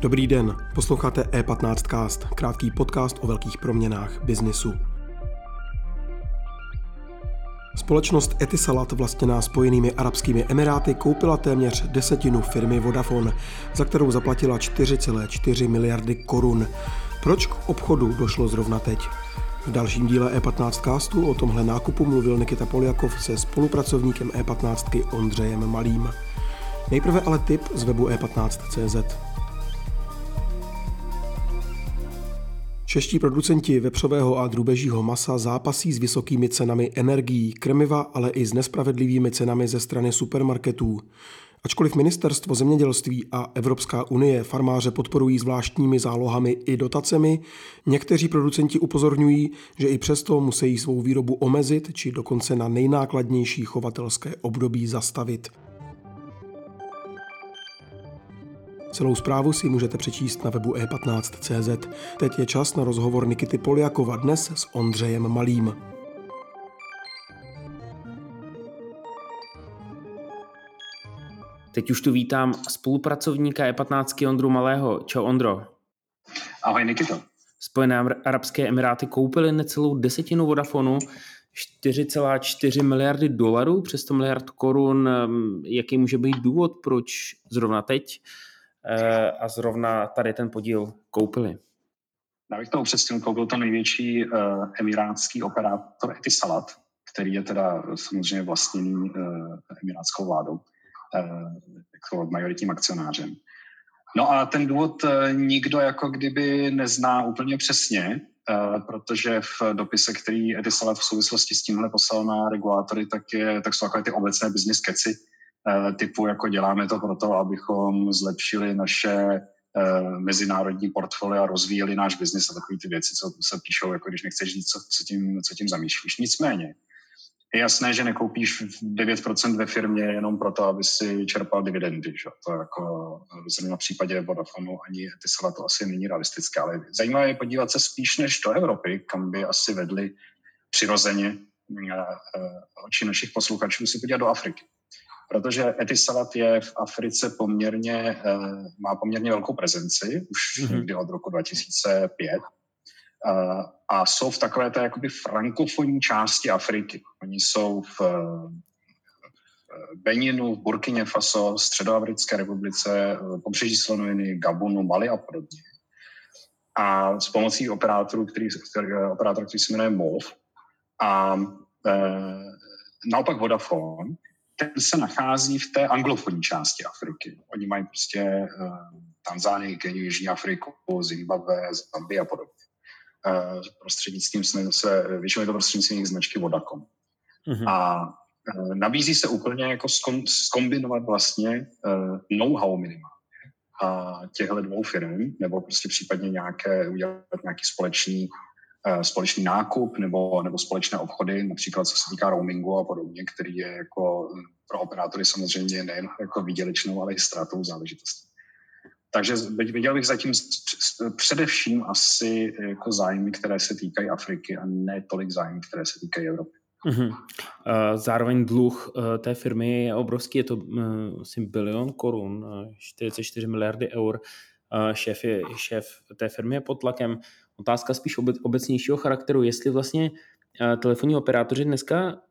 Dobrý den, posloucháte E15cast, krátký podcast o velkých proměnách biznisu. Společnost Etisalat vlastněná spojenými arabskými emiráty koupila téměř desetinu firmy Vodafone, za kterou zaplatila 4,4 miliardy korun. Proč k obchodu došlo zrovna teď? V dalším díle E15 castu o tomhle nákupu mluvil Nikita Poljakov se spolupracovníkem E15 Ondřejem Malým. Nejprve ale tip z webu e15.cz. Čeští producenti vepřového a drůbežího masa zápasí s vysokými cenami energií, krmiva, ale i s nespravedlivými cenami ze strany supermarketů. Ačkoliv ministerstvo zemědělství a Evropská unie farmáře podporují zvláštními zálohami i dotacemi, někteří producenti upozorňují, že i přesto musí svou výrobu omezit či dokonce na nejnákladnější chovatelské období zastavit. Celou zprávu si můžete přečíst na webu e15.cz. Teď je čas na rozhovor Nikity Poliakova dnes s Ondřejem Malým. Teď už tu vítám spolupracovníka E15 Ondru Malého. Čau Ondro. Ahoj Nikito. Spojené Arabské Emiráty koupily necelou desetinu Vodafonu, 4,4 miliardy dolarů, přes 100 miliard korun. Jaký může být důvod, proč zrovna teď? Eh, a zrovna tady ten podíl koupili. Já bych to upřesnil, koupil to největší uh, emirátský operátor Etisalat, který je teda samozřejmě vlastněný uh, emirátskou vládou jako majoritním akcionářem. No a ten důvod uh, nikdo jako kdyby nezná úplně přesně, uh, protože v dopise, který Etisalat v souvislosti s tímhle poslal na regulátory, tak, je, tak jsou takové ty obecné business keci, Eh, typu, jako děláme to proto, abychom zlepšili naše eh, mezinárodní portfolio a rozvíjeli náš biznis a takové ty věci, co se píšou, jako když nechceš říct, co, co, tím, co tím zamýšlíš. Nicméně, je jasné, že nekoupíš 9% ve firmě jenom proto, aby si čerpal dividendy. Že? To jako zrovna v případě Vodafonu ani Etisala to asi není realistické, ale zajímavé je podívat se spíš než do Evropy, kam by asi vedli přirozeně eh, oči našich posluchačů si podívat do Afriky protože Etisalat je v Africe poměrně, eh, má poměrně velkou prezenci, už mm-hmm. někdy od roku 2005. Eh, a jsou v takové té jakoby frankofonní části Afriky. Oni jsou v Beninu, v Burkině Faso, Středoafrické republice, pobřeží Slonoviny, Gabonu, Mali a podobně. A s pomocí operátorů, který, operátor, který se jmenuje MOV, a e, naopak Vodafone, ten se nachází v té anglofonní části Afriky. Oni mají prostě uh, Tanzánii, Keniu, Jižní Afriku, Zimbabwe, Zambie a podobně. Uh, prostřednictvím se, většinou je to prostřednictvím jejich značky Vodacom. Mm-hmm. A uh, nabízí se úplně jako skom, skombinovat vlastně uh, know-how minimálně a těchto dvou firm, nebo prostě případně nějaké, udělat nějaký společný Eh, společný nákup nebo, nebo společné obchody, například co se týká roamingu a podobně, který je jako pro operátory samozřejmě nejen jako výdělečnou, ale i ztrátou záležitostí. Takže viděl bych zatím především asi jako zájmy, které se týkají Afriky a ne tolik zájmy, které se týkají Evropy. Mm-hmm. Zároveň dluh eh, té firmy je obrovský, je to asi bilion korun, 44 miliardy eur. Šéf, je, šéf té firmy je pod tlakem otázka spíš obecnějšího charakteru, jestli vlastně eh, telefonní operátoři dneska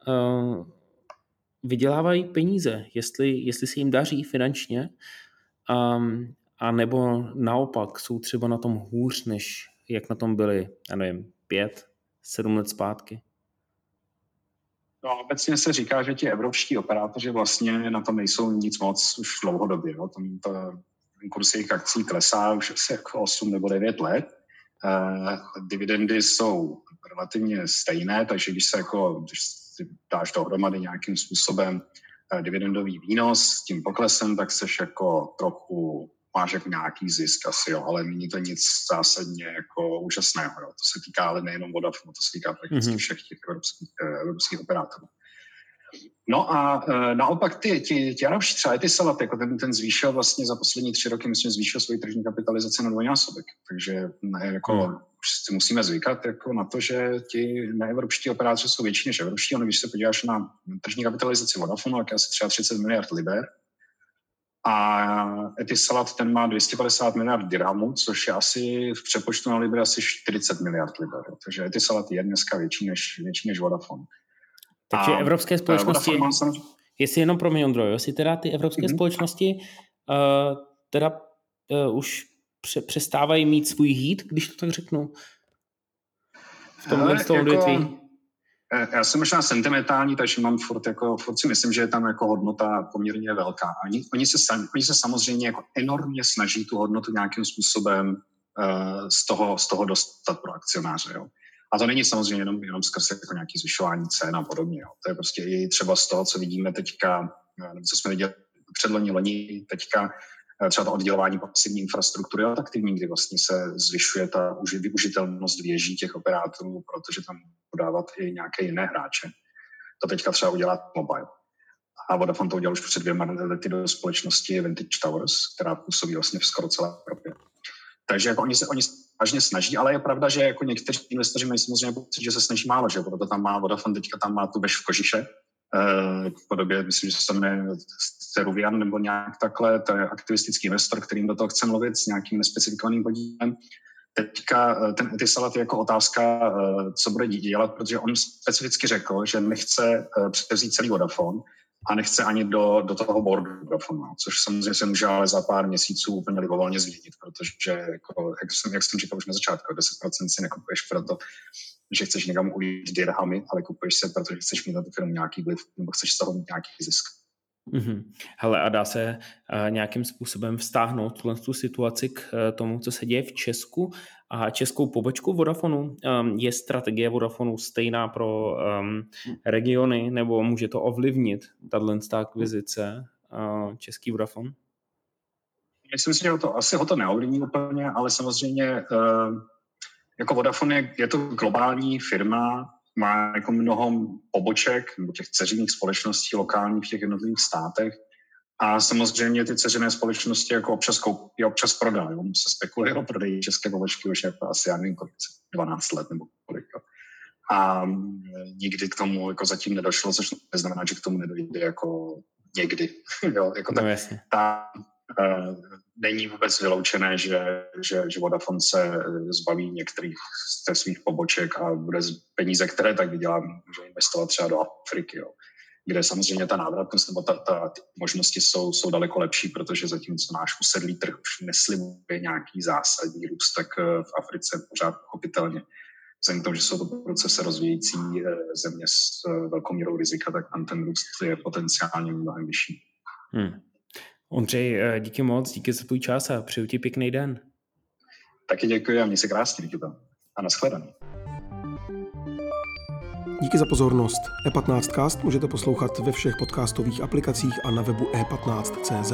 vydělávají peníze, jestli, jestli se jim daří finančně, um, a nebo naopak jsou třeba na tom hůř, než jak na tom byli, já nevím, pět, sedm let zpátky. No, obecně se říká, že ti evropští operátoři vlastně na tom nejsou nic moc už dlouhodobě. Jo. Tam to, ten kurz jejich akcí klesá už asi jako 8 nebo 9 let. Eh, dividendy jsou relativně stejné, takže když se jako, když dáš dohromady nějakým způsobem eh, dividendový výnos s tím poklesem, tak seš jako trochu máš jako nějaký zisk asi, jo, ale není to nic zásadně jako úžasného. Jo. To se týká ale nejenom Vodafone, to se týká prakticky mm-hmm. všech těch evropských, eh, evropských operátorů. No a e, naopak ty, ti, ti arabští třeba Etisalat, jako ten, ten zvýšil vlastně za poslední tři roky, myslím, zvýšil svoji tržní kapitalizaci na dvojnásobek. Takže ne, jako hmm. si musíme zvykat jako na to, že ti neevropští operátoři jsou větší než evropští. Ono, když se podíváš na tržní kapitalizaci Vodafone, tak je asi třeba 30 miliard liber. A Etisalat ten má 250 miliard dirhamů, což je asi v přepočtu na liber asi 40 miliard liber. Takže Etisalat je dneska větší než, větší než Vodafone. Takže a evropské společnosti, jestli jenom pro mě, Ondro, jestli teda ty evropské mm-hmm. společnosti uh, teda uh, už pře- přestávají mít svůj hít, když to tak řeknu? V tomhle Hele, jako, eh, Já jsem možná sentimentální, takže mám furt, jako, furt si myslím, že je tam jako hodnota poměrně velká. Oni, oni, se, oni se samozřejmě jako enormně snaží tu hodnotu nějakým způsobem uh, z, toho, z toho dostat pro akcionáře. Jo. A to není samozřejmě jenom, jenom skrz jako nějaké zvyšování cen a podobně. Jo. To je prostě i třeba z toho, co vidíme teďka, nebo co jsme viděli předloni, loni, teďka Eh, třeba to oddělování pasivní infrastruktury je aktivní, kdy vlastně se zvyšuje ta využitelnost věží těch operátorů, protože tam podávat i nějaké jiné hráče. To teďka třeba udělat mobile. A Vodafone to udělal už před dvěma lety do společnosti Vintage Towers, která působí vlastně v skoro celé Evropě. Takže jako oni se oni vážně snaží, ale je pravda, že jako někteří investoři mají samozřejmě pocit, že se snaží málo, že proto tam má Vodafone teďka tam má tu bež v kožiše, Eh, v podobě, myslím, že se jmenuje Ceruvian nebo nějak takhle, to je aktivistický investor, kterým do toho chce mluvit s nějakým nespecifikovaným podílem. Teďka eh, ten Etisalat je jako otázka, eh, co bude dělat, protože on specificky řekl, že nechce převzít celý Vodafone a nechce ani do, do toho boardu Vodafone, což samozřejmě se může ale za pár měsíců úplně libovolně změnit, protože jako, jak, jsem, jak jsem říkal už na začátku, 10% si nekupuješ proto, že chceš někam ulít dirhamy, ale kupuješ se, protože chceš mít na tu firmu nějaký vliv nebo chceš z toho mít nějaký zisk. Mm-hmm. Hele, a dá se uh, nějakým způsobem vztáhnout tuhle tu situaci k uh, tomu, co se děje v Česku a českou pobočku Vodafonu? Um, je strategie Vodafonu stejná pro um, regiony, nebo může to ovlivnit tato akvizice uh, český Vodafone? Myslím si, že to asi ho to neovlivní úplně, ale samozřejmě uh, jako Vodafone je, je to globální firma, má jako mnoho poboček nebo těch ceřinných společností lokálních v těch jednotlivých státech a samozřejmě ty ceřiné společnosti jako občas koupí, občas prodají. On se spekuluje o prodeji české pobočky už jako asi, já nevím, kolik, 12 let nebo kolik. Jo. A nikdy k tomu jako zatím nedošlo, což neznamená, že k tomu nedojde jako někdy. jo, jako no, tak, ta, uh, není vůbec vyloučené, že, že, že Vodafone se eh, zbaví některých ze svých poboček a bude z peníze, které tak vydělá, může investovat třeba do Afriky, jo, kde samozřejmě ta návratnost nebo ta, ta, ty možnosti jsou, jsou daleko lepší, protože zatímco náš usedlý trh už neslibuje nějaký zásadní růst, tak eh, v Africe pořád pochopitelně vzhledem k tomu, že jsou to procese rozvíjející eh, země s velkou mírou rizika, tak tam ten růst je potenciálně mnohem vyšší. Hmm. Ondřej, eh, díky moc, díky za tvůj čas a přeju ti pěkný den. Taky děkuji a mě se krásně, tam. A nashledanou. Díky za pozornost. E15cast můžete poslouchat ve všech podcastových aplikacích a na webu e15.cz.